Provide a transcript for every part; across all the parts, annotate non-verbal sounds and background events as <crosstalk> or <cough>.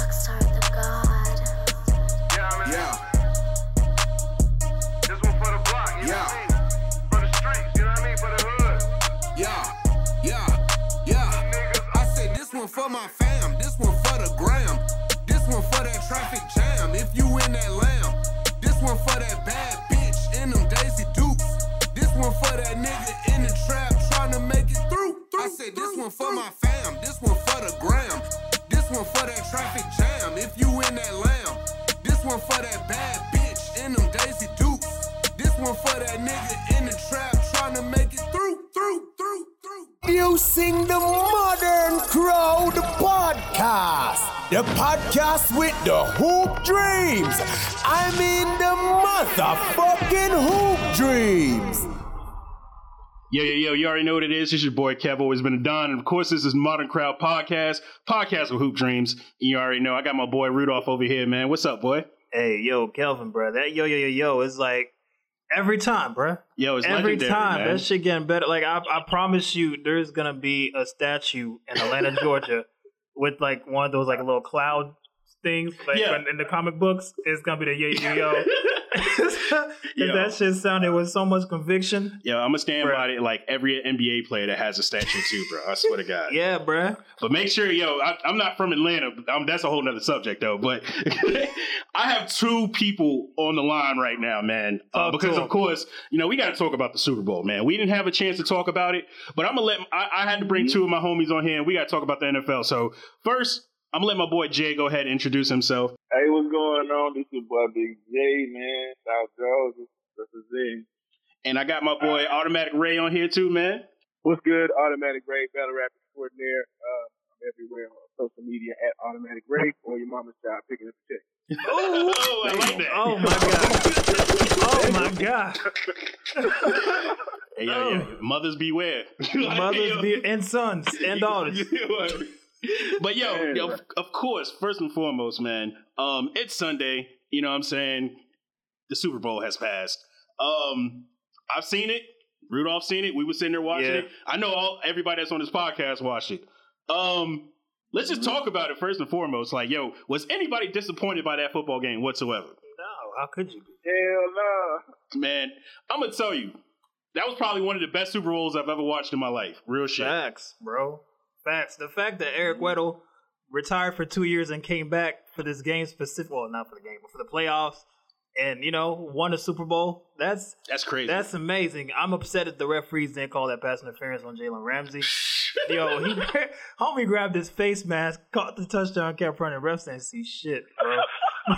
Rockstar the God. Yeah, man. Yeah, This one for the block, you know Yeah. what I mean? For the streets, you know what I mean? For the hood. yeah, yeah, yeah. Niggas, I said this one for my fam, this one for the gram, this one for that traffic jam. If you in that lamb, this one for that bad bitch in them Daisy Dukes. This one for that nigga in the trap trying to make it through. I said this one for my fam, this one for the gram, this one for that traffic jam. If you in that lamb, this one for that bad bitch in them Daisy Dukes. This one for that nigga in the trap trying to make it through, through, through, through. Using the Modern Crowd Podcast. The podcast with the hoop dreams. I mean the motherfucking hoop dreams. Yo, yo, yo, you already know what it is. It's your boy Kev, always been a Don. And of course, this is Modern Crowd Podcast, podcast with Hoop Dreams. You already know. I got my boy Rudolph over here, man. What's up, boy? Hey, yo, Kelvin, bro. That yo, yo, yo, yo. It's like every time, bro. Yo, it's every time man. that shit getting better. Like I, I promise you, there's gonna be a statue in Atlanta, <laughs> Georgia, with like one of those like little cloud things, like Yeah. in, the comic books. It's gonna be the yo, yo, yo. <laughs> Yo. that shit sounded with so much conviction. Yeah, I'm gonna stand Bruh. by it like every NBA player that has a statue too, bro. I swear to God. <laughs> Yeah, bro. But make sure, yo, I, I'm not from Atlanta. That's a whole nother subject, though. But <laughs> I have two people on the line right now, man. Uh, because, of course, you know, we got to talk about the Super Bowl, man. We didn't have a chance to talk about it, but I'm to let, I, I had to bring two of my homies on here, and we got to talk about the NFL. So, first, I'm to let my boy Jay go ahead and introduce himself. Hey, what's going on? This is boy Big J, man. South Georgia, representing. And I got my boy Automatic Ray on here, too, man. What's good? Automatic Ray, battle rap extraordinaire. Uh, I'm everywhere on social media at Automatic Ray or your mama's child picking up a check. <laughs> Oh, I like that. Oh my god. Oh my <laughs> god. Hey, yo, yo, mothers beware. Mothers <laughs> be and sons and daughters. But yo, Yeah, yo, of course, first and foremost, man, um, it's Sunday. You know what I'm saying? The Super Bowl has passed. Um, I've seen it. Rudolph seen it. We were sitting there watching Yeah. it. I know all everybody that's on this podcast watched it. Um, let's just talk about it first and foremost. Like, yo, was anybody disappointed by that football game whatsoever? No, how could you be? Hell no. Man, I'm gonna tell you, that was probably one of the best Super Bowls I've ever watched in my life. Real shit. Facts, bro. Facts. The fact that Eric mm-hmm. Weddle retired for two years and came back for this game specific well, not for the game, but for the playoffs and, you know, won a Super Bowl, that's That's crazy. that's amazing. I'm upset that the referees didn't call that pass interference on Jalen Ramsey. <laughs> Yo, he <laughs> homie grabbed his face mask, caught the touchdown, kept running. Refs didn't see shit, bro. <laughs>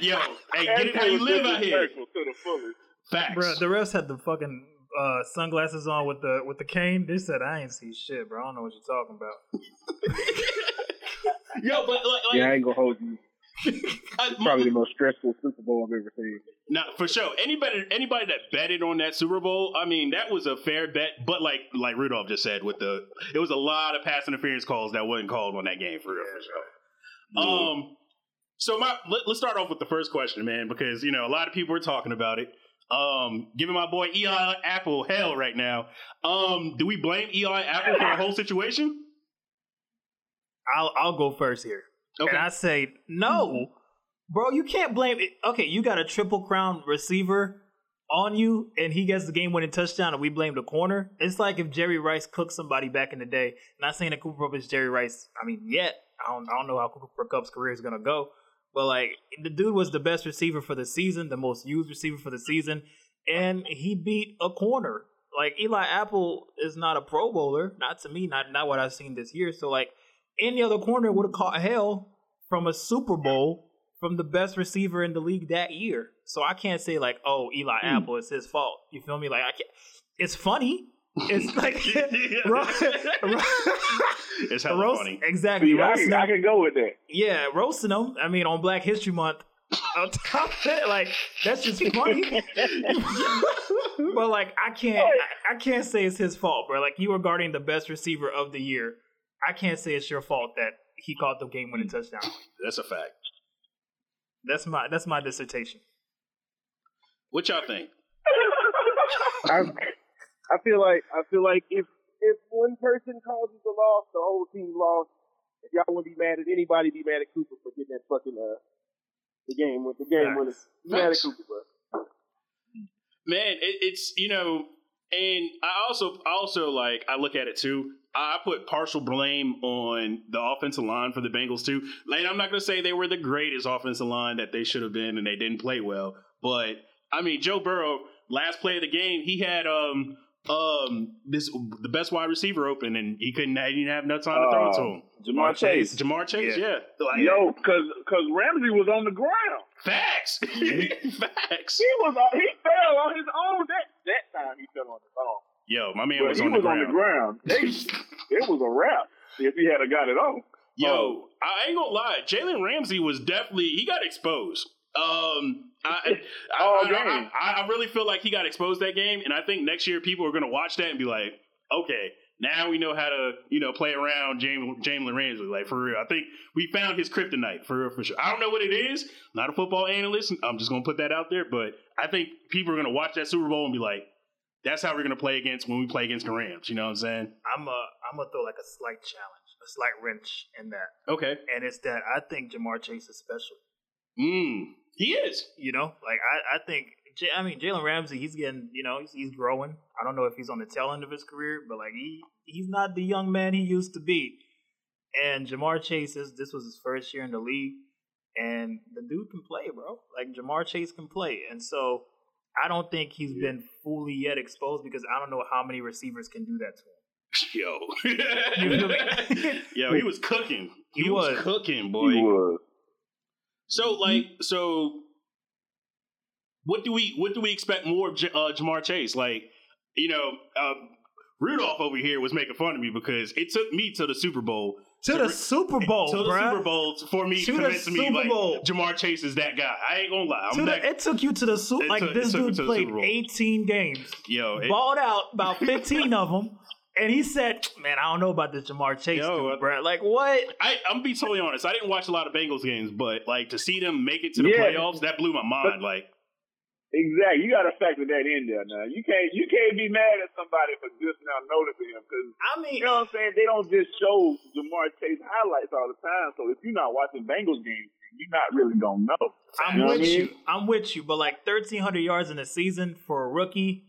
yo, hey, get it how you live out here. To the fullest. Facts. Bro, the refs had the fucking uh, sunglasses on with the with the cane. They said I ain't see shit, bro. I don't know what you're talking about. <laughs> Yo, but like, like Yeah, I ain't gonna hold you. <laughs> I- Probably the most stressful Super Bowl I've ever seen. Nah, for sure. Anybody, anybody that betted on that Super Bowl, I mean, that was a fair bet. But like, like Rudolph just said, with the, it was a lot of pass interference calls that wasn't called on that game for real, for sure. Um, so my, let, let's start off with the first question, man, because you know a lot of people are talking about it. Um, giving my boy Eli Apple hell right now. Um, do we blame Eli Apple for the whole situation? I'll I'll go first here. Okay. And I say, no, bro, you can't blame it. Okay, you got a triple crown receiver on you, and he gets the game winning touchdown, and we blame the corner. It's like if Jerry Rice cooked somebody back in the day. Not saying that Cooper Kupp is Jerry Rice. I mean, yet I don't I don't know how Cooper Kupp's career is gonna go, but like the dude was the best receiver for the season, the most used receiver for the season, and he beat a corner. Like Eli Apple is not a Pro Bowler, not to me, not not what I've seen this year. So like any other corner would have caught hell from a Super Bowl from the best receiver in the league that year. So I can't say like, oh, Eli hmm. Apple, it's his fault. You feel me? Like I can't. It's funny. It's <laughs> like <laughs> ro- ro- <laughs> It's hella roast- funny. exactly. See, I, roasting can, I can go with that. Yeah, roasting them. I mean, on Black History Month. On top of it, like that's just funny. but like, I can't, I, I can't say it's his fault, bro. Like you were guarding the best receiver of the year. I can't say it's your fault that he caught the game-winning touchdown. That's a fact. That's my that's my dissertation. What y'all think? I, I feel like I feel like if if one person causes the loss, the whole team lost. if y'all wouldn't be mad at anybody, be mad at Cooper for getting that fucking uh the game with the game winner. Be mad at Cooper, bro. man, it, it's you know, and I also I also like I look at it too. I put partial blame on the offensive line for the Bengals too. Like I'm not gonna say they were the greatest offensive line that they should have been, and they didn't play well. But I mean, Joe Burrow, last play of the game, he had um um this the best wide receiver open, and he couldn't he didn't have no time to throw it to him. Ja'Marr Chase. Ja'Marr Chase, yeah, Like, Yo, cause cause Ramsey was on the ground. facts, <laughs> facts. He was on, he fell on his own that that time he fell on his own. Yo, my man was on was the on ground. the ground. <laughs> They, it was a wrap if he had a got it off. Yo, um, I ain't gonna lie. Jalen Ramsey was definitely he got exposed. Um, I, <laughs> I, All I, game. I, I really feel like he got exposed that game, and I think next year people are gonna watch that and be like, okay, now we know how to you know play around James Jalen Ramsey. Like for real, I think we found his kryptonite for real for sure. I don't know what it is. Not a football analyst. I'm just gonna put that out there, but I think people are gonna watch that Super Bowl and be like, that's how we're gonna play against when we play against the Rams. You know what I'm saying? I'm a I'm gonna throw like a slight challenge, a slight wrench in that, Okay. and it's that I think Ja'Marr Chase is special. Mm, he is. You know, like I I think J- I mean Jalen Ramsey, he's getting you know he's, he's growing. I don't know if he's on the tail end of his career, but like he he's not the young man he used to be. And Ja'Marr Chase is this was his first year in the league, and the dude can play, bro. Like Ja'Marr Chase can play, and so. I don't think he's been fully yet exposed because I don't know how many receivers can do that to him. <laughs> Yo. You? <laughs> Yo, he was cooking. He, He was. was. cooking, boy. He was. So like so what do we what do we expect more of J- uh, Ja'Marr Chase? Like, you know, um, Rudolph over here was making fun of me because it took me to the Super Bowl To To the re- Super Bowl, to the. Super Bowl for me To the convincing me Super like Bowl. Ja'Marr Chase is that guy. I ain't gonna lie. I'm To that, the, it took you to the Super. Like took- this it took me dude played 18 games, yo, it, balled out about <laughs> 15 of them, and he said, "Man, I don't know about this Ja'Marr Chase, Yo, dude, uh, bruh. Like what? I, I'm gonna be totally honest. I didn't watch a lot of Bengals games, but like to see them make it to the Yeah. playoffs, that blew my mind. like, Exactly. You got to factor that in there now. You can't you can't be mad at somebody for just now noticing him because I mean, you know what I'm saying. They don't just show Ja'Marr Chase highlights all the time. So if you're not watching Bengals games, you're not really gonna know. I'm You know with I mean? you. I'm with you. But like 1,300 yards in a season for a rookie,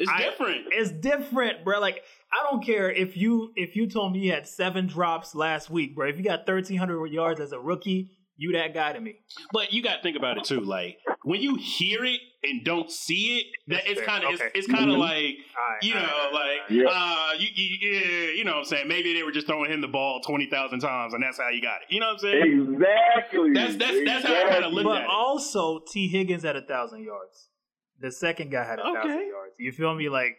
it's I- different. It's different, bro. Like I don't care if you if you told me you had seven drops last week, bro. If you got 1,300 yards as a rookie, you that guy to me. But you got to think about it too. Like when you hear it and don't see it, that it's kind of Okay. it's, it's kind of Mhm. like All right, you know, right, like right. Yeah. uh, you, you yeah, you know what I'm saying. Maybe they were just throwing him the ball twenty thousand times, and that's how you got it. You know what I'm saying? Exactly. That's- that's- that's how I kinda look But at it. also, Tee Higgins had a thousand yards. The second guy had a thousand yards. You feel me? Like,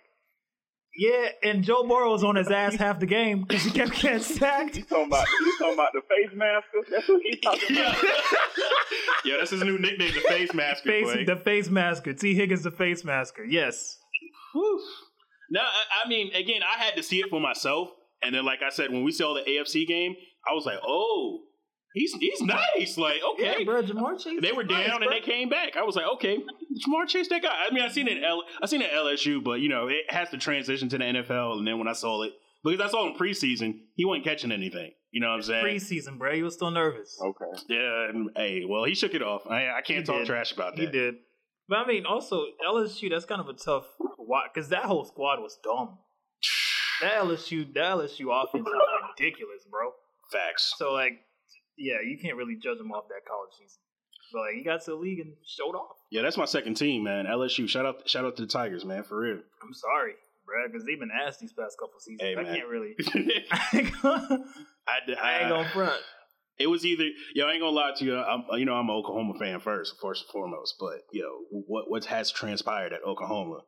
yeah, and Joe Burrow was on his <laughs> ass half the game because he kept getting <laughs> sacked. You talking about you talking about the face masker? That's what he's talking about. <laughs> yeah. That's his new nickname, the face masker. Face, the face masker. Tee Higgins, the face masker. Yes. Whew. No, I, I mean, again, I had to see it for myself, and then, like I said, when we saw the AFC game, I was like, oh, he's he's nice. Like, okay, Yeah, bro. Ja'Marr Chase. They were down nice, and bro. they came back. I was like, okay, Ja'Marr Chase, that guy. I mean, I seen it. At L, I seen it at LSU, but you know, it has to transition to the NFL. And then when I saw it, because I saw him preseason, he wasn't catching anything. You know what I'm saying? Preseason, bro. He was still nervous. Okay. yeah. And, hey, well, he shook it off. I, I can't He talk did. trash about that. He did. But I mean, also LSU. That's kind of a tough because that whole squad was dumb. <sighs> That LSU, that LSU offense is ridiculous, bro. Facts. So like, yeah, you can't really judge him off that college season. But like, he got to the league and showed off. Yeah, that's my second team, man. LSU. Shout out, shout out to the Tigers, man, for real. I'm sorry, bro, because they've been asked these past couple seasons. Hey, I man. can't really. <laughs> <laughs> I, I ain't gonna, I ain't gonna front. It was either yo. I ain't gonna lie to you. I'm, you know, I'm an Oklahoma fan first, first and foremost. But yo, what what has transpired at Oklahoma?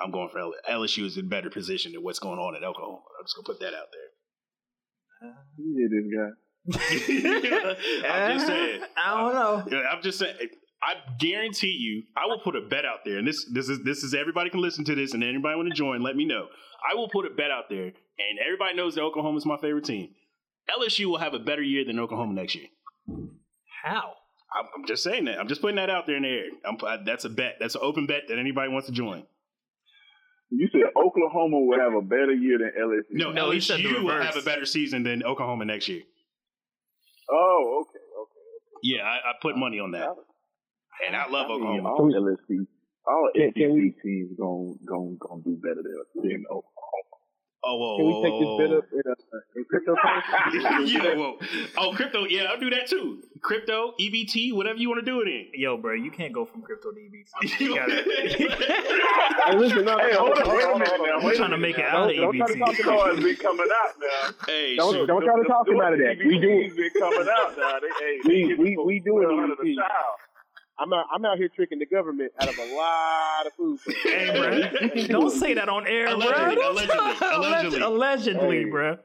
I'm going for L- LSU is in better position than what's going on at Oklahoma. I'm just gonna put that out there. You hear this guy? <laughs> I'm just saying. I don't know. I'm just saying. I guarantee you, I will put a bet out there, and this this is this is everybody can listen to this, and anybody want to join, let me know. I will put a bet out there, and everybody knows that Oklahoma is my favorite team. LSU will have a better year than Oklahoma next year. How? I'm, I'm just saying that. I'm just putting that out there in the air. I'm, I, that's a bet. That's an open bet that anybody wants to join. You said Oklahoma will have a better year than LSU. No, No, he said the LSU will have a better season than Oklahoma next year. Oh, okay, okay. Yeah, I, I put money on that, and I love I mean, Oklahoma. all LSC, all Can- can SEC teams gonna gonna gonna do better than than Oklahoma. Oh, whoa, Can we whoa, take whoa, this whoa. bit up in, uh, in cryptocurrency? <laughs> <laughs> yeah, whoa. Oh, crypto. Yeah, I'll do that too. Crypto, EBT, whatever you want to do it in. Yo, bro, you can't go from crypto to EBT. <laughs> You gotta, hey, listen, no, Hey, no, hold on, hold wait a minute hold on. now. I'm trying to make it now. out of Don't- don't try to EBT. talk The cards coming out now. Hey, Don't- so- don't try to talk him out of that. We do- EBTs been coming out now. They, hey, We- they we- giving we folks doing I'm out, I'm out here tricking the government out of a lot of food. Hey, bro, <laughs> don't say that on air, Allegedly, bro. <laughs> allegedly, allegedly. allegedly, Hey. bro.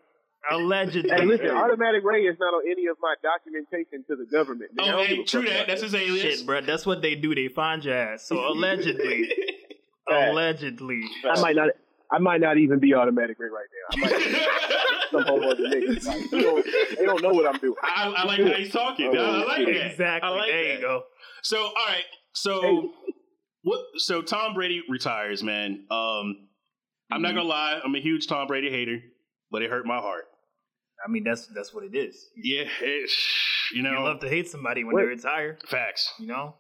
Allegedly. Hey, listen, Automatic Ray is not on any of my documentation to the government. nigga. Oh, don't hey, true that. That's his alias. Shit, bro. That's what they do. They find your ass. So allegedly, <laughs> allegedly. I might not. I might not even be automatic Ray right now. I might be <laughs> some whole other nigga. Like, they, don't, they don't know what I'm doing. I, I like how he's talking. I, I like that. Exactly. I like there that. you go. So, all right. So, what? So Tom Brady retires, man. Um, I'm not gonna lie. I'm a huge Tom Brady hater, but it hurt my heart. I mean, that's that's what it is. Yeah, it, you know, You love to hate somebody when What? they retire. facts. You know.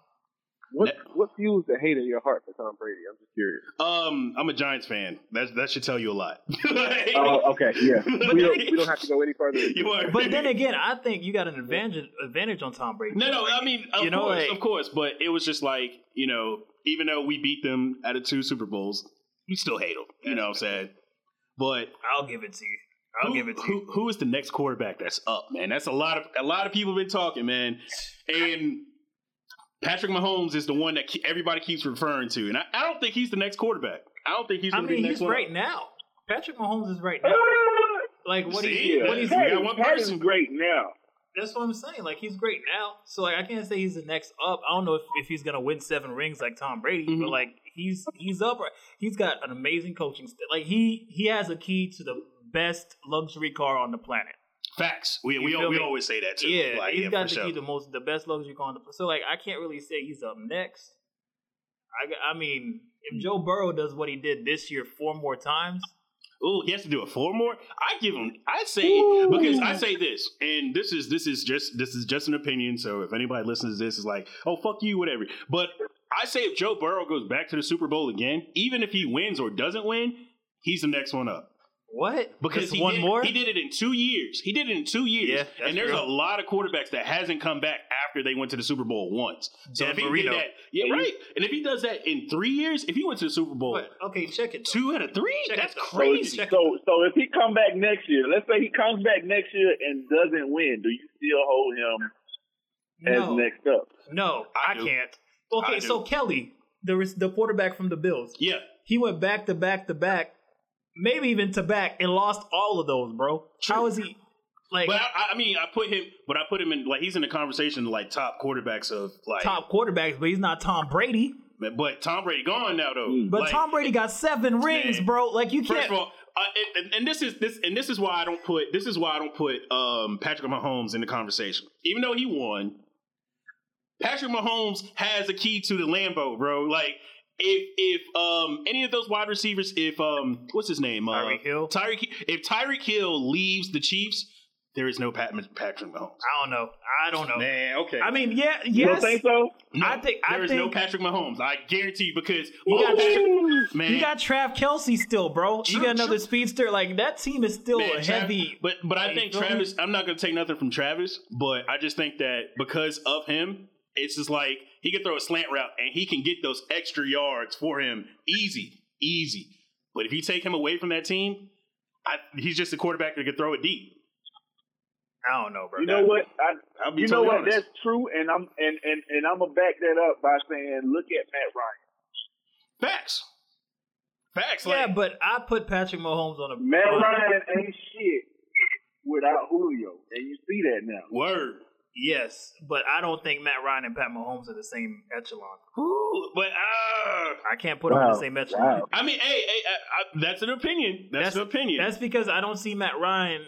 What what fuels the hate in your heart for Tom Brady? I'm just curious. Um, I'm a Giants fan. That that should tell you a lot. <laughs> Oh, okay, yeah. We don't we don't have to go any further. <laughs> You are. But then again, I think you got an advantage advantage on Tom Brady. No, no. I mean, of You know, course, like- of course. But it was just like you know, even though we beat them out of two Super Bowls, we still hate them. You know what I'm saying? But I'll give it to you. I'll who, give it to you. who, who is the next quarterback that's up, man? That's a lot of a lot of people been talking, man. And Patrick Mahomes is the one that ke- everybody keeps referring to, and I, I don't think he's the next quarterback. I don't think he's I going to be mean, the next he's one. right now. Patrick Mahomes is right now. Like what See? he's what he's We got one person. great now. That's what I'm saying. Like he's great now. So like I can't say he's the next up. I don't know if, if he's gonna win seven rings like Tom Brady, Mhm. but like he's he's up. right- He's got an amazing coaching. St- like he he has a key to the best luxury car on the planet. Facts. We You we, we always say that too. Yeah, like, he's yeah, got the sure. key to most the best luxury the. So like I can't really say he's up next. I I mean if Joe Burrow does what he did this year four more times, Ooh, he has to do it four more. I give him. I say because I say this, and this is this is just this is just an opinion. So if anybody listens to this, is like, oh fuck you, whatever. But I say if Joe Burrow goes back to the Super Bowl again, even if he wins or doesn't win, he's the next one up. What? Because he one did, more. He did it in two years. He did it in two years. Yeah, and there's true. a lot of quarterbacks that hasn't come back after they went to the Super Bowl once. So John if he Marino. did that, yeah, right. And if he does that in three years, if he went to the Super Bowl But, okay, check it. though. two out of three, Check that's it though. So, crazy. so, so if he come back next year, let's say he comes back next year and doesn't win, do you still hold him as next up? No, I I, can't. Okay, do. so Kelly, the the quarterback from the Bills, Yeah, he went back to back to back, maybe even to back, and lost all of those, bro. How is he? Like but I, I mean, I put him, but I put him in like he's in the conversation like top quarterbacks of like. top quarterbacks, but he's not Tom Brady. But Tom Brady gone now though. But Like, Tom Brady got seven rings, Man. bro. Like you can't. of all, uh, and, and- and this is this and this is why I don't put this is why I don't put um, Patrick Mahomes in the conversation, even though he won. Patrick Mahomes has a key to the Lambo, bro. Like if if um any of those wide receivers, if um what's his name, uh, Tyreek Hill? Tyreek, if Tyreek Hill leaves the Chiefs, there is no Pat, Patrick Mahomes. I don't know. I don't know. Man, okay. I mean, yeah, You don't think so? no, I think- I there is no Patrick Mahomes. I guarantee you because You got, Patrick- man, you got Trav Kelce still, bro. True, you got another true. speedster. Like that team is still Man, a Trav- heavy. but but I think? Travis. I'm not gonna take nothing from Travis, but I just think that because of him, it's just like he can throw a slant route and he can get those extra yards for him easy, easy. But if you take him away from that team, I, he's just a quarterback that can throw it deep. I don't know, bro. You know what? I, I'll be you know what? honest. That's true, and I'm and, and, and I'm gonna back that up by saying, look at Matt Ryan. Facts, facts. Yeah, like, but I put Patrick Mahomes on a Matt Ryan ain't shit without Julio, and you see that now. word. Yes, but I don't think Matt Ryan and Pat Mahomes are the same echelon. Ooh, but uh, I can't put them on Wow. the same echelon. Wow. I mean, hey, hey, I, I, that's an opinion. That's, an opinion. That's because I don't see Matt Ryan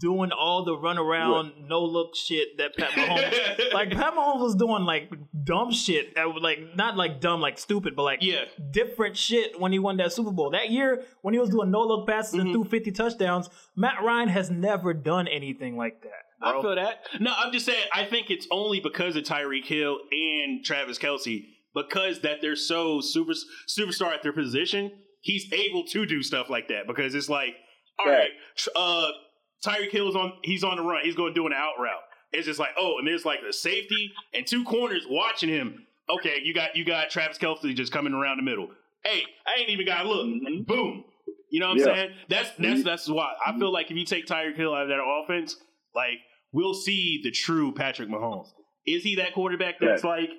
doing all the runaround, no look shit that Pat Mahomes. <laughs> like Pat Mahomes was doing like dumb shit that was like not like dumb like stupid, but like yeah. different shit when he won that Super Bowl. That year when he was doing no look passes and Mhm. threw 50 touchdowns, Matt Ryan has never done anything like that. Bro. I feel that. No, I'm just saying. I think it's only because of Tyreek Hill and Travis Kelce because that they're so super superstar at their position. He's able to do stuff like that because it's like, all right, tr- uh, Tyreek Hill is on. He's on the run. He's going to do an out route. It's just like, oh, and there's like the safety and two corners watching him. Okay, you got you got Travis Kelce just coming around the middle. Hey, I ain't even got to look. Boom. You know what I'm Yeah. saying? That's that's that's why I feel like if you take Tyreek Hill out of that offense, like we'll see the true Patrick Mahomes. Is he that quarterback that's Yeah. like,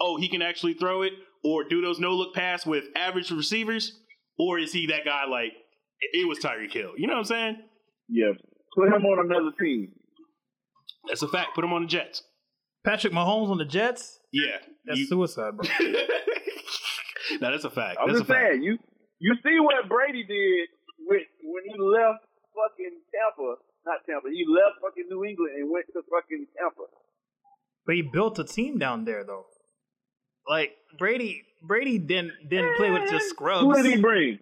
oh, he can actually throw it or do those no look pass with average receivers, or is he that guy like it it was Tyreek Hill? You know what I'm saying? Yeah. Put him on another team. That's a fact. Put him on the Jets. Patrick Mahomes on the Jets. Yeah, That's You- suicide, bro. <laughs> no, that's a fact. I'm that's just a fact. saying, you you see what Brady did with when he left fucking Tampa, not Tampa. He left fucking New England and went to fucking Tampa. But he built a team down there, though. Like Brady, Brady didn't didn't play with just scrubs. Who did he bring?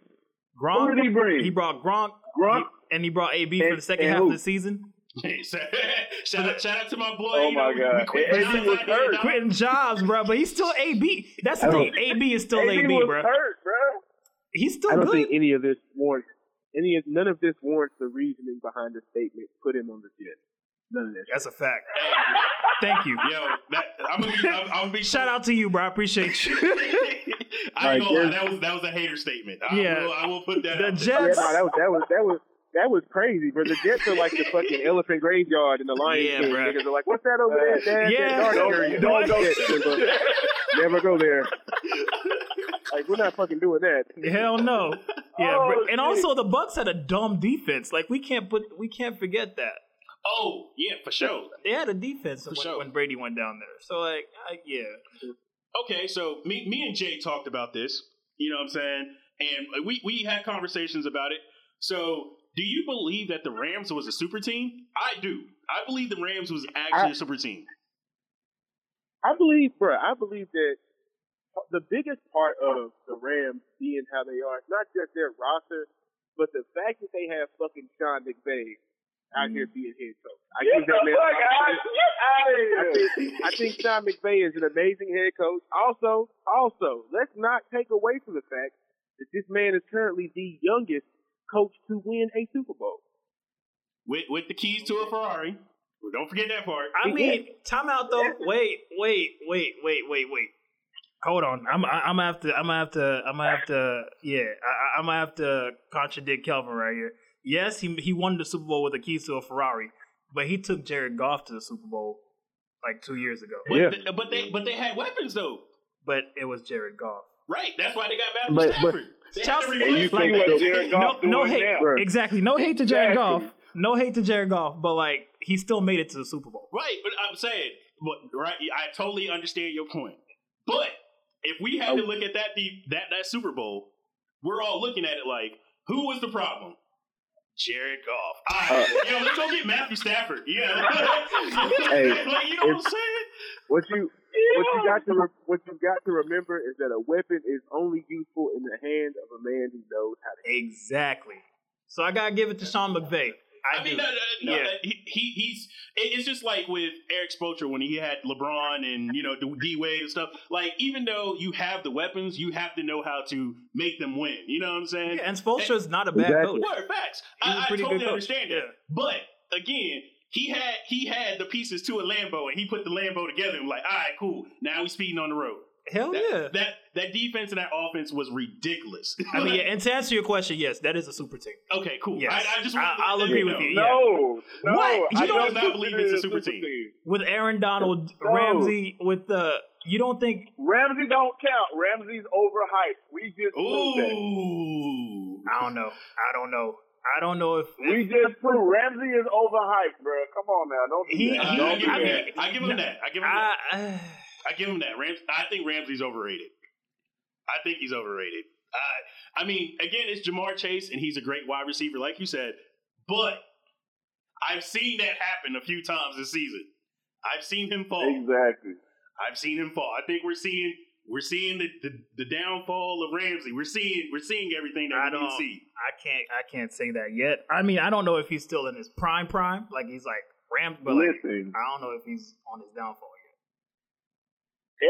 Gronk. Who did he bring? He brought Gronk. Gronk? he- and he brought AB for the second half who? of the season. Hey, <laughs> shout, out, shout out to my boy. Oh you know, my God. We quit jobs he was hurt. dog. Quitting jobs, bro. But he's still AB. That's the I thing. AB is still AB AB, was bro. hurt, bro. He's still I don't good. think any of this warrants any of none of this warrants the reasoning behind the statement. Put him on the jet. None of this. That's a fact. <laughs> Thank you. Yo, that, I'm gonna be. I'm, I'm gonna be. <laughs> Shout out to you, bro. I appreciate you. <laughs> I ain't Alright, gonna lie, that was that was a hater statement. I Yeah. will, I will put that. The out there. Yeah, Jets. no, that was that was that was that was crazy, bro. The Jets are like the fucking elephant graveyard in the Lions. Yeah, King. bro. Niggas are like, what's that over there? Dad, Yeah. that dark Don't- area. don't go Jets, Simba. Never go there. Like we're not fucking doing that. Hell no. Yeah, Oh, and shit. also the Bucks had a dumb defense. Like we can't put we can't forget that. Oh yeah, for sure. They had a defense when, sure. when Brady went down there. So like, I, yeah, Okay, so me, me and Jay talked about this. You know what I'm saying? And we we had conversations about it. So, do you believe that the Rams was a super team? I do. I believe the Rams was actually I- a super team. I believe, bro. I believe that the biggest part of the Rams being how they are, not just their roster, but the fact that they have fucking Sean McVay out here mm. being head coach. I Get give the that man. fuck out! Get out of I think, I think Sean McVay is an amazing head coach. Also, also, let's not take away from the fact that this man is currently the youngest coach to win a Super Bowl. With with the keys to a Ferrari. Don't forget that part. I mean, time out though. Wait, wait, wait, wait, wait, wait. Hold on. I'm I- I'm gonna have to I'm gonna have to I'm gonna have to yeah I, I'm gonna have to contradict Kelvin right here. Yes, he he won the Super Bowl with a keys to a Ferrari, but he took Jared Goff to the Super Bowl like two years ago. But, Yeah. th- but they but they had weapons though. But it was Jared Goff. Right. That's why they got Matthew But- but- Stafford. They had to Chelsea- replace And you him. Jared No, Goff no doing hate. now. Exactly. No hate to Jared Exactly. Goff. No hate to Jared Goff, but like he still made it to the Super Bowl. Right, but I'm saying, but right, I totally understand your point. But if we had to look at that that that Super Bowl, we're all looking at it like, who was the problem? Jared Goff. All right, uh, yo, let's go get Matthew Stafford. Yeah, <laughs> Hey, <laughs> like, you know what I'm saying? What you what you got to re- what you got to remember is that a weapon is only useful in the hand of a man who knows how to. Exactly. So I gotta give it to Sean McVay. I, I mean, do. no, no, no, Yeah. He, he, he's. It's just like with Erik Spoelstra when he had LeBron and you know D Wade and stuff. Like even though you have the weapons, you have to know how to make them win. You know what I'm saying? Yeah, and Spoelstra is not a bad Exactly. coach. Word facts. He's a I, I pretty totally good coach. understand that. Yeah. But again, he had he had the pieces to a Lambo, and he put the Lambo together and was like, all right, cool. Now we speeding on the road. Hell That, yeah. that that defense and that offense was ridiculous. I mean, yeah, <laughs> and to answer your question, yes, that is a super team. okay, cool. Yes. I, I just I, I'll agree you with know. you. Yeah. No, no, What? You I don't not believe it's a super team. With Aaron Donald, No. Ramsey, with the you don't think Ramsey don't count. Ramsey's overhyped. We just proved that. Ooh. I don't know. I don't know. I don't know if We just proved Ramsey is overhyped, bro. Come on now, don't do He- that. I, don't I, do give him mean- that. I give him that. I give him that. I, I give him that. Rams, I think Ramsey's overrated. I think he's overrated. I, I mean, again, it's Ja'Marr Chase, and he's a great wide receiver, like you said. But I've seen that happen a few times this season. I've seen him fall. exactly. I've seen him fall. I think we're seeing we're seeing the, the, the downfall of Ramsey. We're seeing we're seeing everything that I we need don't- see. I can't I can't say that yet. I mean, I don't know if he's still in his prime prime, like he's like Rams, but like, Listen, I don't know if he's on his downfall yet.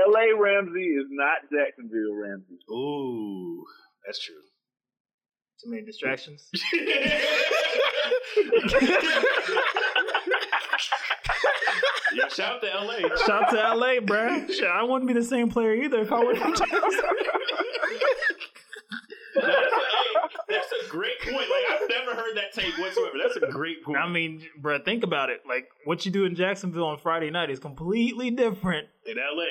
L.A. Ramsey is not Jacksonville Ramsey. Ooh, that's true. Too many distractions. <laughs> yeah, shout out to LA. Shout out to LA, bruh. Shit, I wouldn't be the same player either if I were from <laughs> that's, a, that's a great point. Like I've never heard that take whatsoever. That's a great point. I mean, bruh, think about it. Like, what you do in Jacksonville on Friday night is completely different. in LA,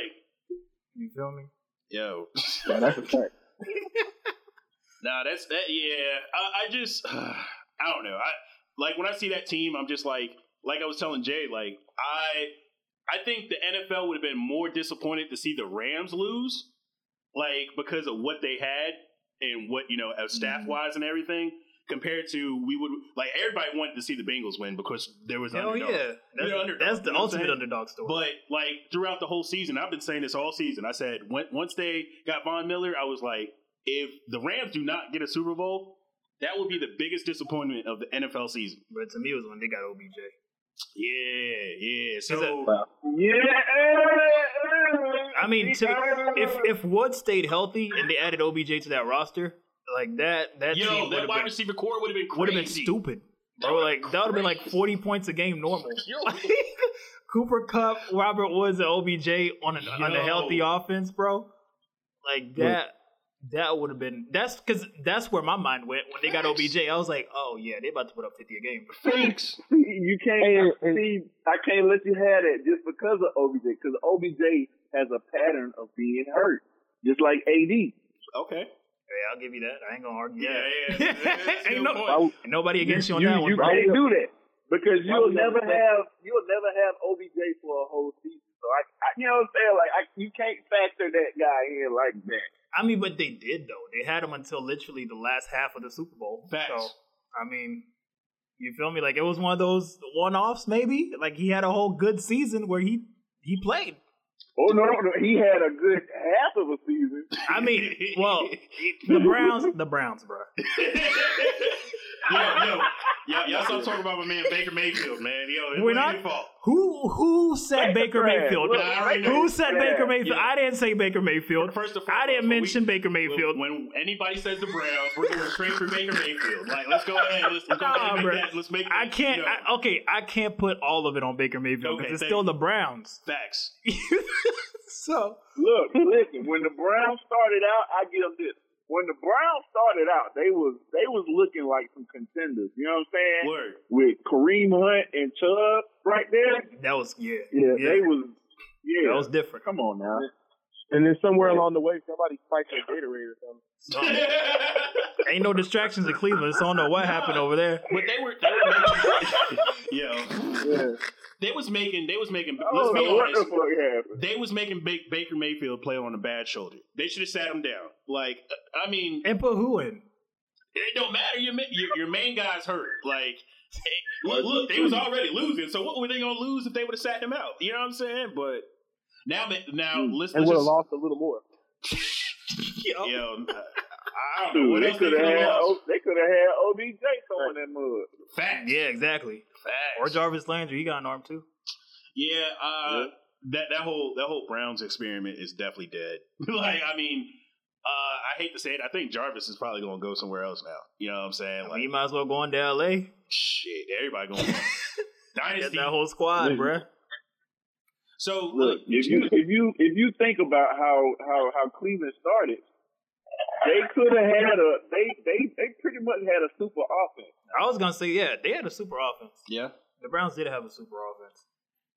You feel me? yo, Yeah, that's a fact. <laughs> nah, that's that. Yeah, I, I just, <sighs> I don't know. I like when I see that team, I'm just like, like I was telling Jay, like I, I think the NFL would have been more disappointed to see the Rams lose, like because of what they had and what you know, as staff mm-hmm. wise and everything. Compared to we would like everybody wanted to see the Bengals win because there was Hell underdog. yeah. That's, underdog, that's the ultimate underdog story. But like throughout the whole season, I've been saying this all season. I said when, once they got Von Miller, I was like, if the Rams do not get a Super Bowl, that would be the biggest disappointment of the NFL season. But to me, it was when they got OBJ. Yeah, yeah. So Yeah. I mean, to, if if Wood stayed healthy and they added OBJ to that roster, like that, that yo, would that have wide been, receiver core would have been would have been stupid, bro. Like that would have been like forty points a game normal. <laughs> Like, <laughs> Cooper Kupp, Robert Woods, and OBJ on a, on a healthy offense, bro. Like that. That would have been that's because that's where my mind went when they got OBJ. I was like, oh yeah, they about to put up fifty a game. <laughs> Thanks. you can't see. I can't let you have that just because of OBJ. Because OBJ has a pattern of being hurt, just like AD. Okay. Hey, I'll give you that. I ain't gonna argue. Yeah, that. yeah. <laughs> Ain't, no, point. ain't nobody against you, on you, that one, you bro. can't do that because you'll would you never have you'll never have OBJ for a whole season. So I, I you know what I'm saying? Like I, you can't factor that guy in like that. I mean, but they did though. They had him until literally the last half of the Super Bowl. Facts. So I mean, you feel me? Like it was one of those one-offs, maybe. Like he had a whole good season where he he played. Oh no, no, he had a good half of a season. I mean, well, <laughs> the Browns, the Browns, bro. <laughs> yo, yo, yo, y'all stop talking about my man Baker Mayfield, man. Yo, it We're wasn't your fault. Who who said Baker trash. Mayfield? Look, I already Who said trash. Baker Mayfield? Yeah. I didn't say Baker Mayfield. First of all, I didn't we- mention Baker Mayfield. When, when anybody says the Browns, we're going straight for Baker Mayfield. Like, let's go ahead. Let's, let's go ahead and make that. Let's make. I can't. you know, I, okay, I can't put all of it on Baker Mayfield because Okay, it's still you. the Browns. facts. <laughs> so Look, listen. When the Browns started out, I give them this. When the Browns started out, they was they was looking like some contenders. You know what I'm saying? Word. With Kareem Hunt and Chubb right there. that was yeah, Yeah, they was. Yeah, that was different. come on now. And then somewhere along the way, somebody spiked their Gatorade or something. <laughs> Ain't no distractions in Cleveland, so I don't know what happened over there. But they were, they were making, <laughs> yo, Yeah. they was making, they was making. Let's be honest. They was making ba- Baker Mayfield play on a bad shoulder. They should have sat him down. Like, I mean, And put who in? it don't matter. Your your, your main guy's hurt. Like, <laughs> look, look, they was already losing. So what were they gonna lose if they would have sat him out? You know what I'm saying? But now, that now hmm. let's, They would have lost a little more. Yo. yo, I don't know Dude, what they they could could have have had lost. O- they could have had OBJ throwing that mud. Facts. Yeah, exactly. Fact. Or Jarvis Landry, he got an arm too. Yeah, uh, that that whole that whole Browns experiment is definitely dead. <laughs> like, I mean, uh, I hate to say it, I think Jarvis is probably going to go somewhere else now. You know what I'm saying? I Like, mean, you might as well go on to LA. shit, everybody going <laughs> Get dynasty. that whole squad, bruh. So Look, if you if you if you think about how how how Cleveland started, they could have had a they they they pretty much had a super offense. I was gonna say, yeah, they had a super offense. yeah, The Browns did have a super offense.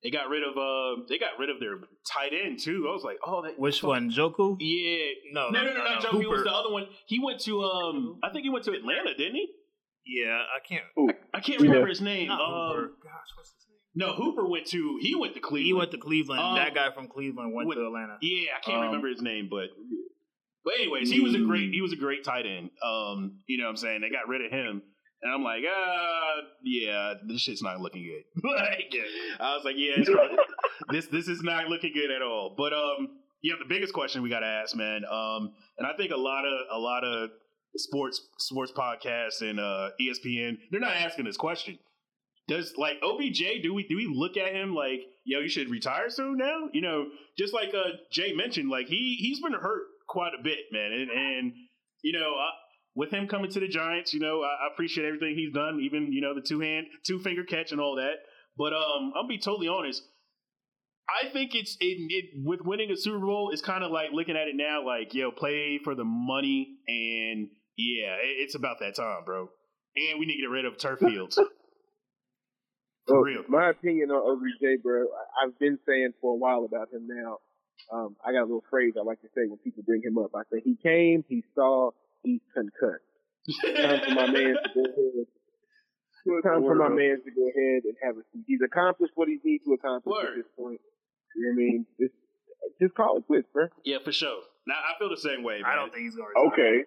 they got rid of uh, they got rid of their tight end too. I was like, oh, that Which one, Joku? Yeah, No, no, no, no, not Joe. He was the other one. He went to um, I think he went to Atlanta, didn't he? Yeah, I can't. I can't remember his name. Not Um, Hooper. Gosh, what's his name? No, Hooper went to he went to Cleveland. He went to Cleveland. Um, that guy from Cleveland went with- to Atlanta. Yeah, I can't Um, remember his name, but but anyways, he was a great he was a great tight end. Um, you know what I'm saying? They got rid of him. And I'm like, uh, yeah, this shit's not looking good. <laughs> like, I was like, yeah, probably- <laughs> this this is not looking good at all. But um, yeah, the biggest question we got to ask, man. Um, and I think a lot of a lot of sports sports podcasts and uh, ESPN they're not asking this question. Does like OBJ? Do we do we look at him like yo, you should retire soon now? You know, just like uh, Jay mentioned, like he he's been hurt quite a bit, man, and, and you know. Uh, with him coming to the Giants, you know, I, I appreciate everything he's done, even you know the two hand, two finger catch and all that. But um, I'll be totally honest. I think it's it, it with winning a Super Bowl. It's kind of like looking at it now, like yo, play for the money, and yeah, it, it's about that time, bro. And we need to get rid of turf fields. <laughs> Well, real. My opinion on OBJ, bro, I- I've been saying for a while about him now. Um, I got a little phrase I like to say when people bring him up. I say he came, he saw, he's concussed. Time for my man to go <laughs> ahead. Time for my man to go ahead and have a seat. He's accomplished what he needs to accomplish Word. at this point. You know what I mean? Just, just call it quits, bro. yeah, for sure. Now I feel the same way. Man. I don't think he's going. to Okay.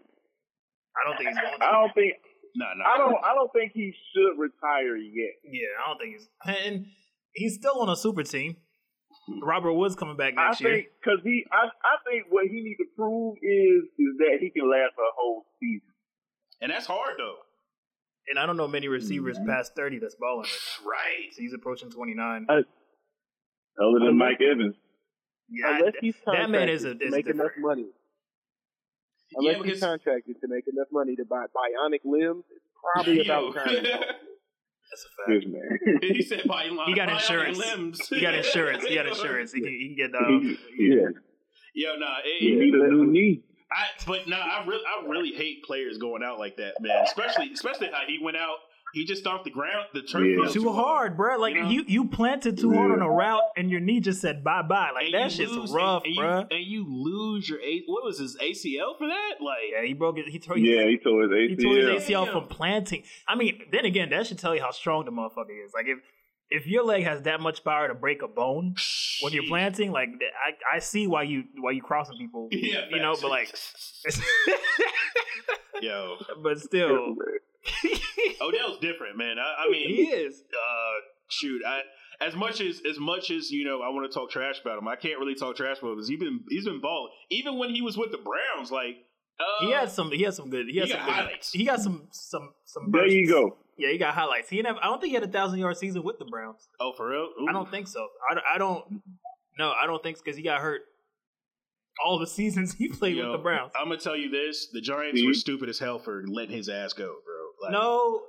I don't think he's going. I To. don't think No, no. I don't I don't think he should retire yet. Yeah, I don't think he's. And he's still on a super team. Robert Woods coming back I next year. think because he I I think what he needs to prove is is that he can last a whole season. And that's hard though. And I don't know many receivers past thirty that's balling right now. Right. So he's approaching twenty nine. Uh, Other than Mike Evans. Yeah, Unless he's that man is a contracted is make different. enough money. Yeah, Unless because he's contracted to make enough money to buy bionic limbs, it's probably Yo. about time. <laughs> That's a fact. This <laughs> man. he said by He got by insurance. Limbs. He got <laughs> insurance. He got insurance. He can, he can get um, yeah. Yo, nah. It, He it- need a new knee. I but no, I really I really hate players going out like that, man. Especially especially how he went out. He just stomped the ground, the turf Yeah. field too hard, bro. Like You know? you you planted too hard on a route, and your knee just said bye bye. Like And that shit's lose- rough, and, and bro. You, and you lose your A. What was his ACL for that? Like, Yeah, he broke it. He tore. Yeah, he tore his ACL. He ACL. tore his ACL Damn. from planting. I mean, then again, that should tell you how strong the motherfucker is. Like if if your leg has that much power to break a bone when you're planting, like I I see why you why you crossing people. Yeah, you know, but like, <laughs> yo, but still, <laughs> Odell's different, man. I, I mean, he is. uh, shoot, I as much as as much as you know, I want to talk trash about him. I can't really talk trash about him because he's been he's been balling. Even when he was with the Browns, like uh, He had some. He had some good. He had He some got good, highlights. He got some some some. There you go. Yeah, he got highlights. He never. I don't think he had a thousand yard season with the Browns. Oh, for real? I don't think so. I, I don't. No, I don't think because he got hurt. All the <laughs> seasons he played Yo, with the Browns. I'm gonna tell you this: the Giants See? were stupid as hell for letting his ass go, bro. Like, No,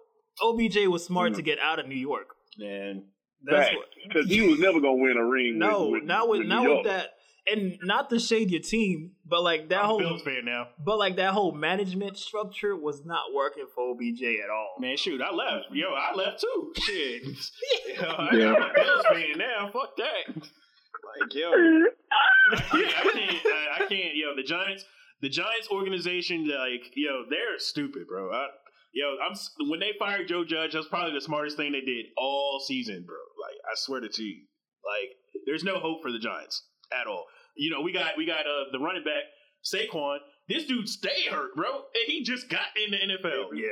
OBJ was smart to hmm. get out of New York. man. That's what. Because he was never gonna win a ring. No, with, with, not with with not New with that, and not to shade your team, but like that I'm whole, Bills fan now. but like that whole management structure was not working for OBJ at all. Man, shoot, I left. Yo, I left too. <laughs> Shit. <laughs> Yo, I, Yeah. I'm a Bills fan now. Fuck that. Like, yo, I can't. I can't, I, I can't. Yo, the Giants, the Giants organization, like, yo, they're stupid, bro. I, yo, I'm when they fired Joe Judge, that's probably the smartest thing they did all season, bro. Like, I swear to you, like, there's no hope for the Giants at all. You know, we got we got uh, the running back Saquon. This dude stay hurt, bro, and he just got in the NFL Yeah.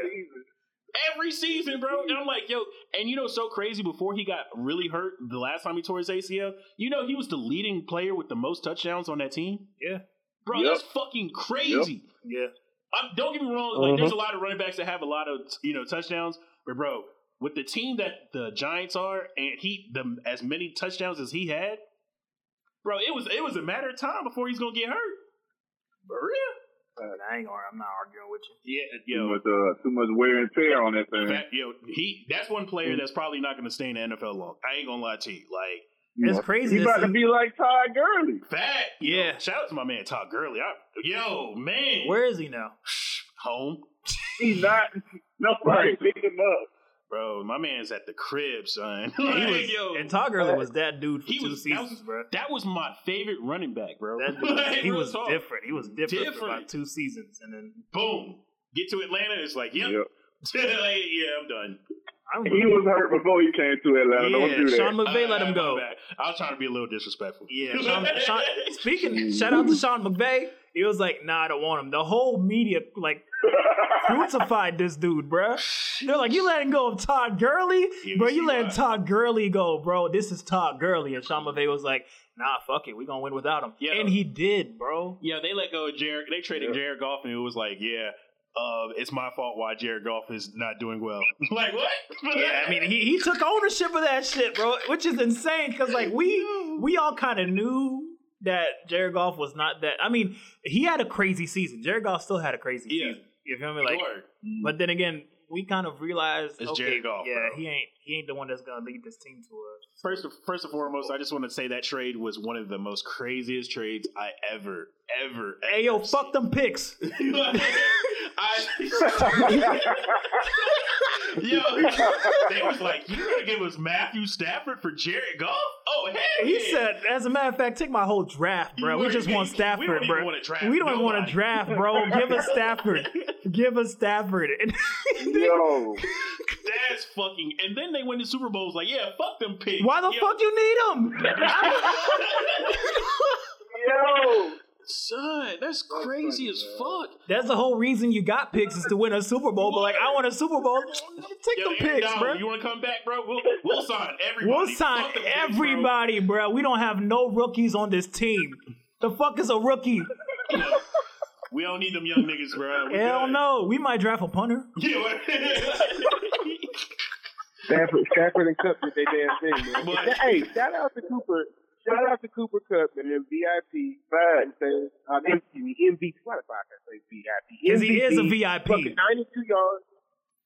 every season, bro. And I'm like, yo, and you know, so crazy. Before he got really hurt, the last time he tore his ACL, you know, he was the leading player with the most touchdowns on that team. Yeah, Bro, Yep. that's fucking crazy. yeah. I don't get me wrong. Like, there's a lot of running backs that have a lot of you know touchdowns, but bro, with the team that the Giants are, and he the as many touchdowns as he had, bro, it was it was a matter of time before he's gonna get hurt. For real? I ain't gonna. I'm not arguing with you. Yeah, Too yo, much, uh, too much wear and tear on that thing. That, yo, he that's one player that's probably not going to stay in the NFL long. I ain't gonna lie to you. Like, It's crazy. He's to about to see- be like Todd Gurley. fat. Yeah. Yo, shout out to my man Todd Gurley. I, yo, man, Where is he now? home, He's not. <laughs> Nobody picked him up. bro? My man's at the crib, son. He <laughs> Like, was, yo, and Todd Gurley was that dude for he two was that seasons, was, bro. that was my favorite running back, bro. That <laughs> dude, Like, he was talk. different. He was different, for about two seasons, and then Boom, get to Atlanta. It's like, yep, Yep. like, yeah, I'm done. I don't He was hurt before he came to Atlanta. Don't yeah, do that. Sean McVay let Uh, him my go. I was trying to be a little disrespectful. Yeah, <laughs> Sean, Sean, speaking, shout out to Sean McVay. He was like, "Nah, I don't want him." The whole media like <laughs> crucified this dude, bruh. They're like, "You letting go of Todd Gurley, Yeah, bro? you You letting why. Todd Gurley go, bro? This is Todd Gurley." And Sean McVay was like, "Nah, fuck it, we gonna win without him." Yeah. and he did, bro. Yeah, they let go of Jared. They traded Yeah. Jared Goff, and it was like, yeah, uh, it's my fault why Jared Goff is not doing well. <laughs> like what? Yeah, I mean, he, he took ownership of that shit, bro, which is insane because like we <laughs> we all kind of knew that Jared Goff was not that. I mean, he had a crazy season. Jared Goff still had a crazy Yeah. season. You feel me? Like, Sure. but then again, we kind of realized It's okay, Jared Goff, Yeah, bro. he ain't he ain't the one that's gonna lead this team to a. First, first and foremost, I just want to say that trade was one of the most craziest trades I ever, ever. Hey yo, ever fuck them picks. <laughs> seen. I, <laughs> yo, <laughs> they was like, "You gonna give us Matthew Stafford for Jared Goff?" Oh hell He yeah. said, as a matter of fact, take my whole draft, bro. We You just ain't- want <laughs> we Stafford, don't even bro. wanna draft we don't even want to nobody. draft, bro. Give us Stafford. Give us Stafford. Yo, That's fucking. And then they win the Super Bowls. Like, yeah, fuck them pigs. Why the Yo, fuck you need him? yo. Son? That's crazy as fuck. That's the whole reason you got picks is to win a Super Bowl. But like, I want a Super Bowl. Take Yo, the picks, Donald, bro. You want to come back, bro? We'll, we'll sign everybody. We'll sign Fuck them pigs, bro. everybody, bro. We don't have no rookies on this team. The fuck is a rookie? We don't need them young niggas, bro. We Hell good. no. We might draft a punter. Yeah, what- Stafford, Stafford and Kupp did they damn thing, man. But- hey, shout out to Cooper. Shout out to Cooper Kupp and then VIP. Facts. Saying, uh, excuse me, MVP. What if I can say VIP? Because he is a VIP. 92 yards,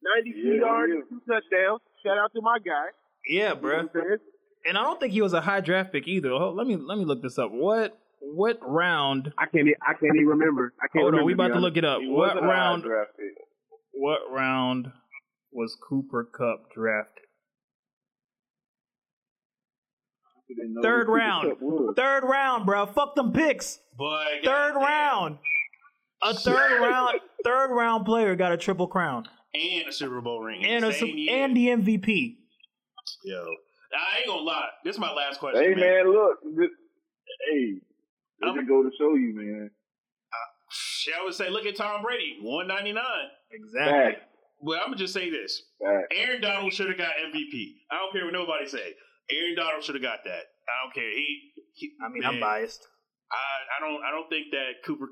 92 Yeah, yards, yeah. two touchdowns. Shout out to my guy. Yeah, You bro. what And I don't think he was a high draft pick either. Hold- Let me let me look this up. What what round? I can't. I can't even remember. I can't Hold on, we about to look it up. He What wasn't a high round? What round was Cooper Kupp drafted? We didn't know Third round. Third round, bro. Fuck them picks. Boy, Third goddamn. round. A third round. Third round player got a triple crown and a Super Bowl ring, and a Same su- year. and the MVP. yo. I ain't gonna lie. This is my last question, Hey man. man, look. This, hey, I'm- let me go to show you, man. Shit, I would say, look at Tom Brady, one ninety nine. Exactly. Facts. Well, I'm gonna just say this: Facts. Aaron Donald should have got MVP. I don't care what nobody say. Aaron Donald should have got that. I don't care. He. he I mean, man, I'm biased. I, I don't. I don't think that Cooper.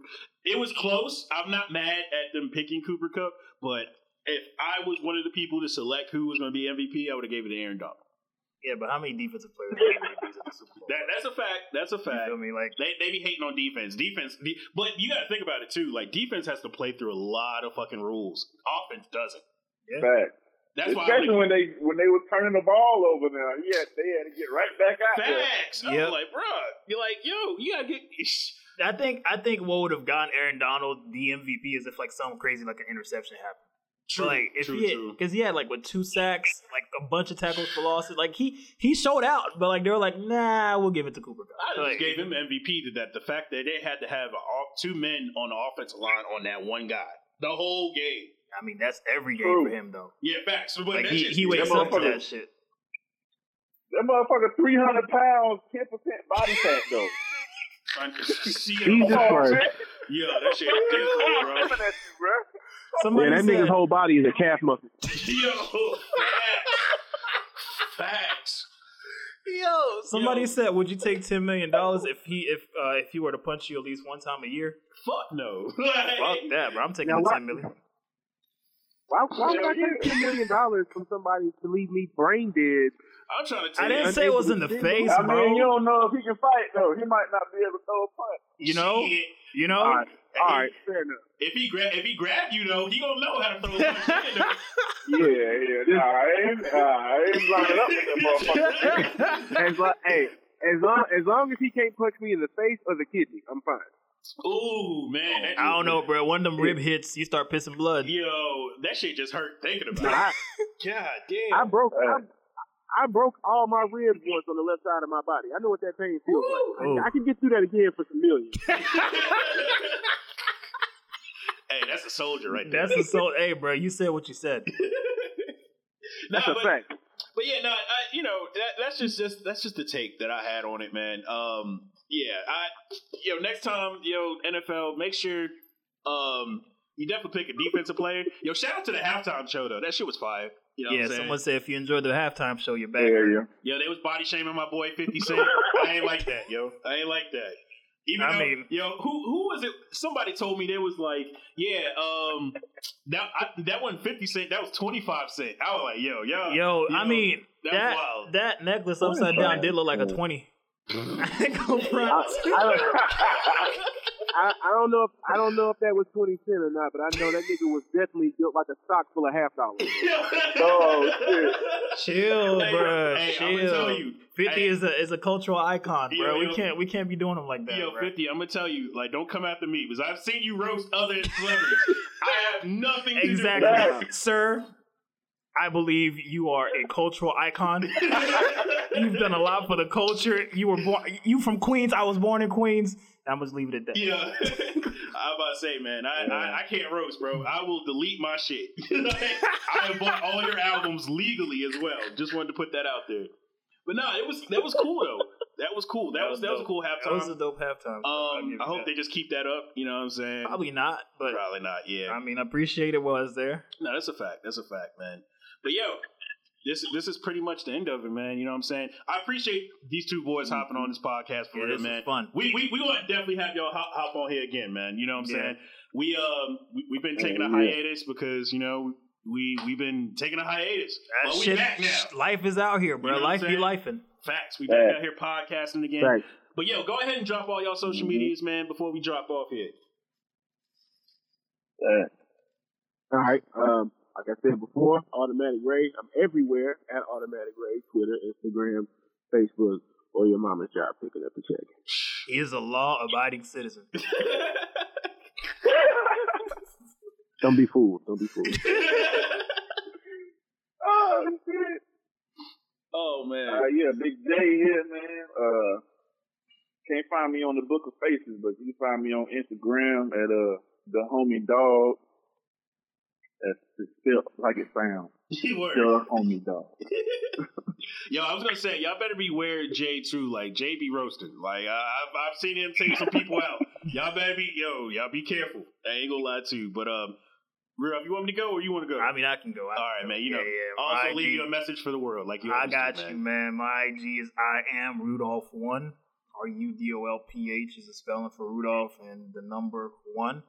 It was close. I'm not mad at them picking Cooper Kupp, but if I was one of the people to select who was going to be MVP, I would have gave it to Aaron Donald. Yeah, but how many defensive players <laughs> are MVPs at the That, that's a fact. That's a You fact. feel me? Like, They, they be hating on defense. Defense, de- but you got to think about it too. Like defense has to play through a lot of fucking rules. Offense doesn't. Facts. That's. Especially I'm when they when they were turning the ball over now. Yeah, they had to get right back out there. facts. I'm Yep. like, bro, you're like, yo, you gotta get. <laughs> I think I think what would have gotten Aaron Donald the MVP is if like something crazy like an interception happened. True, like if true, he true. because he had like with two sacks, like a bunch of tackles for losses. Like he he showed out, but like they were like, nah, we'll give it to Cooper. Kupp. I just Like, gave him MVP to that. The fact that they had to have all- two men on the offensive line on that one guy the whole game. I mean, that's every game True. for him though. Yeah, facts. But Like he, he wakes up to that shit. That motherfucker, three hundred pounds, ten percent body fat though. See Jesus him. Christ. Yeah, that shit different, bro. Looking at you, bro. Somebody Yeah, that said, nigga's whole body is a calf muscle. Yo, facts. Facts. Yo, somebody Yo. said, would you take ten million dollars if he if uh, if he were to punch you at least one time a year? Fuck no. Fuck that, bro. I'm taking Now the ten million. Why, why would I take ten million dollars from somebody to leave me brain dead? I'm trying to tell I didn't say it was in the face, I mean, you don't know if he can fight though. He might not be able to throw a punch. You know, Shit. you know. All right, all right, fair enough. If he grab, if he grab you though, he gonna know how to throw a punch. <laughs> He can do it. Yeah, yeah. I ain't, I ain't lining up with that motherfucker. As long, hey, as long as long as he can't punch me in the face or the kidney, I'm fine. Ooh man, I don't know, bro. One of them rib hits, you start pissing blood. Yo, that shit just hurt thinking about it. <laughs> God damn. I broke. I, I broke all my ribs once on the left side of my body. I know what that pain feels like. Ooh. I, I can get through that again for some millions. <laughs> hey, that's a soldier right there. That's a soldier. Hey, bro, you said what you said. <laughs> Nah, That's a but, fact. But yeah, no, I, you know that, that's just, just that's just the take that I had on it, man. Um, yeah, I, yo, next time, yo, NFL, make sure, um, you definitely pick a defensive player. Yo, shout out to the halftime show though. That shit was fire. You know what yeah, I'm someone said if you enjoyed the halftime show, you're back. Yeah, yeah. Yo, they was body shaming my boy Fifty Cent. I ain't like that, yo. I ain't like that. Even I though, mean- yo, who who was it? Somebody told me they was like, yeah, um, that I, that wasn't fifty cent. That was twenty five cent. I was like, yo, yo, Yo, I mean that's that wild. that necklace upside down did look like a twenty. <laughs> I front. <laughs> I, I don't know if I don't know if that was twenty cent or not, but I know that nigga was definitely built like a sock full of half dollars. <laughs> Oh shit. Chill, Hey, bro. hey, chill. I'ma tell you, Fifty hey. is a is a cultural icon, bro. Yo, we yo. can't we can't be doing them like that. Yo, bro. 50, I'm gonna tell you, like, don't come after me because I've seen you roast other celebrities. I have nothing to do with that. sir. I believe you are a cultural icon. <laughs> You've done a lot for the culture. You were born. You from Queens. I was born in Queens. I'm just leave it at that. Yeah, <laughs> I'm about to say, man, I, I I can't roast, bro. I will delete my shit. <laughs> I have bought all your albums legally as well. Just wanted to put that out there. But no, it was that was cool though. That was cool. That, was that was a cool That was a dope halftime. Um, I hope that. they just keep that up. You know what I'm saying? probably not, but Probably not. Yeah. I mean, I appreciate it while I was there. No, that's a fact. That's a fact, man. But yo, this this is pretty much the end of it, man. You know what I'm saying? I appreciate these two boys hopping on this podcast for Yeah, real, man. fun. We we we gonna definitely have y'all hop, hop on here again, man. You know what I'm Yeah. saying? We um we, we've been taking a hiatus because you know we we've been taking a hiatus. That but we shit, back now. life is out here, bro. You know life be saying? lifing. Facts. We back Facts. out here podcasting again. Thanks. But yo, go ahead and drop all y'all social Mhm. medias, man, before we drop off here. Yeah. All right. Um, like I said before, Automatic Ray. I'm everywhere at Automatic Ray. Twitter, Instagram, Facebook, or your mama's job picking up a check. He is a law-abiding citizen. <laughs> Don't be fooled. Don't be fooled. <laughs> Oh shit. oh man. Uh, yeah, Big J here, man. Uh, can't find me on the Book of Faces, but you can find me on Instagram at uh the homie dog. That's it's spelled like it sounds. <laughs> Word. on me, dog. <laughs> <laughs> Yo, I was gonna say y'all better beware Jay too. Like Jay be roasting. Like I, I've I've seen him take some people out. Y'all better be yo. Y'all be careful. I ain't gonna lie to you. But um, Rudolph, you want me to go or you want to go? I mean, I can go. I All right, can man. go. You know, Yeah, yeah. also My leave you a message for the world. Like you I got do, you, man. My IG is I am Rudolph one. R U D O L P H is the spelling for Rudolph and the number one.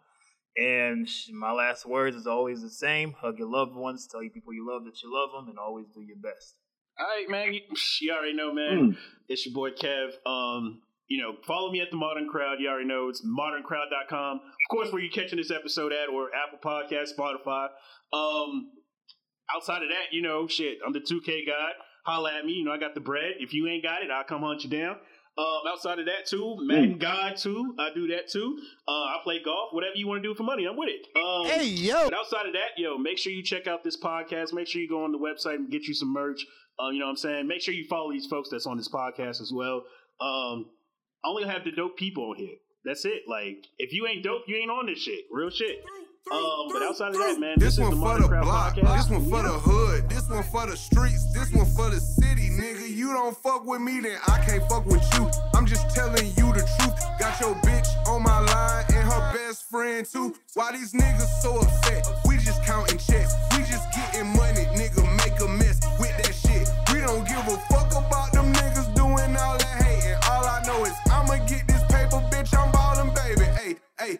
And my last words is always the same: hug your loved ones, tell your people you love that you love them, and always do your best. All right, man. You, you already know, man. Mm. It's your boy Kev. Um, you know, follow me at the Modern CRWD. You already know it's moderncrwd.com. Of course, where you're catching this episode at, or Apple Podcast, Spotify. Um, outside of that, you know, shit, I'm the 2K guy. Holla at me. You know, I got the bread. If you ain't got it, I'll come hunt you down. Um, outside of that too, Madden God too. I do that too. Uh, I play golf. Whatever you want to do for money, I'm with it. Um, Hey, yo. but outside of that, yo, make sure you check out this podcast. Make sure you go on the website and get you some merch. Um, you know what I'm saying? Make sure you follow these folks that's on this podcast as well. Um, I only have the dope people on here. That's it. Like, if you ain't dope, you ain't on this shit. Real shit. Um, but outside of that, man, This this, is one the for Modern the CRWD block. podcast. This one for the hood one for the streets, this one for the city, nigga. You don't fuck with me, then I can't fuck with you. I'm just telling you the truth. Got your bitch on my line and her best friend too. Why these niggas so upset? We just counting checks. We just getting money, nigga. Make a mess with that shit. We don't give a fuck about them niggas doing all that hating. All I know is I'ma get this paper, bitch. I'm ballin', baby. Hey, hey.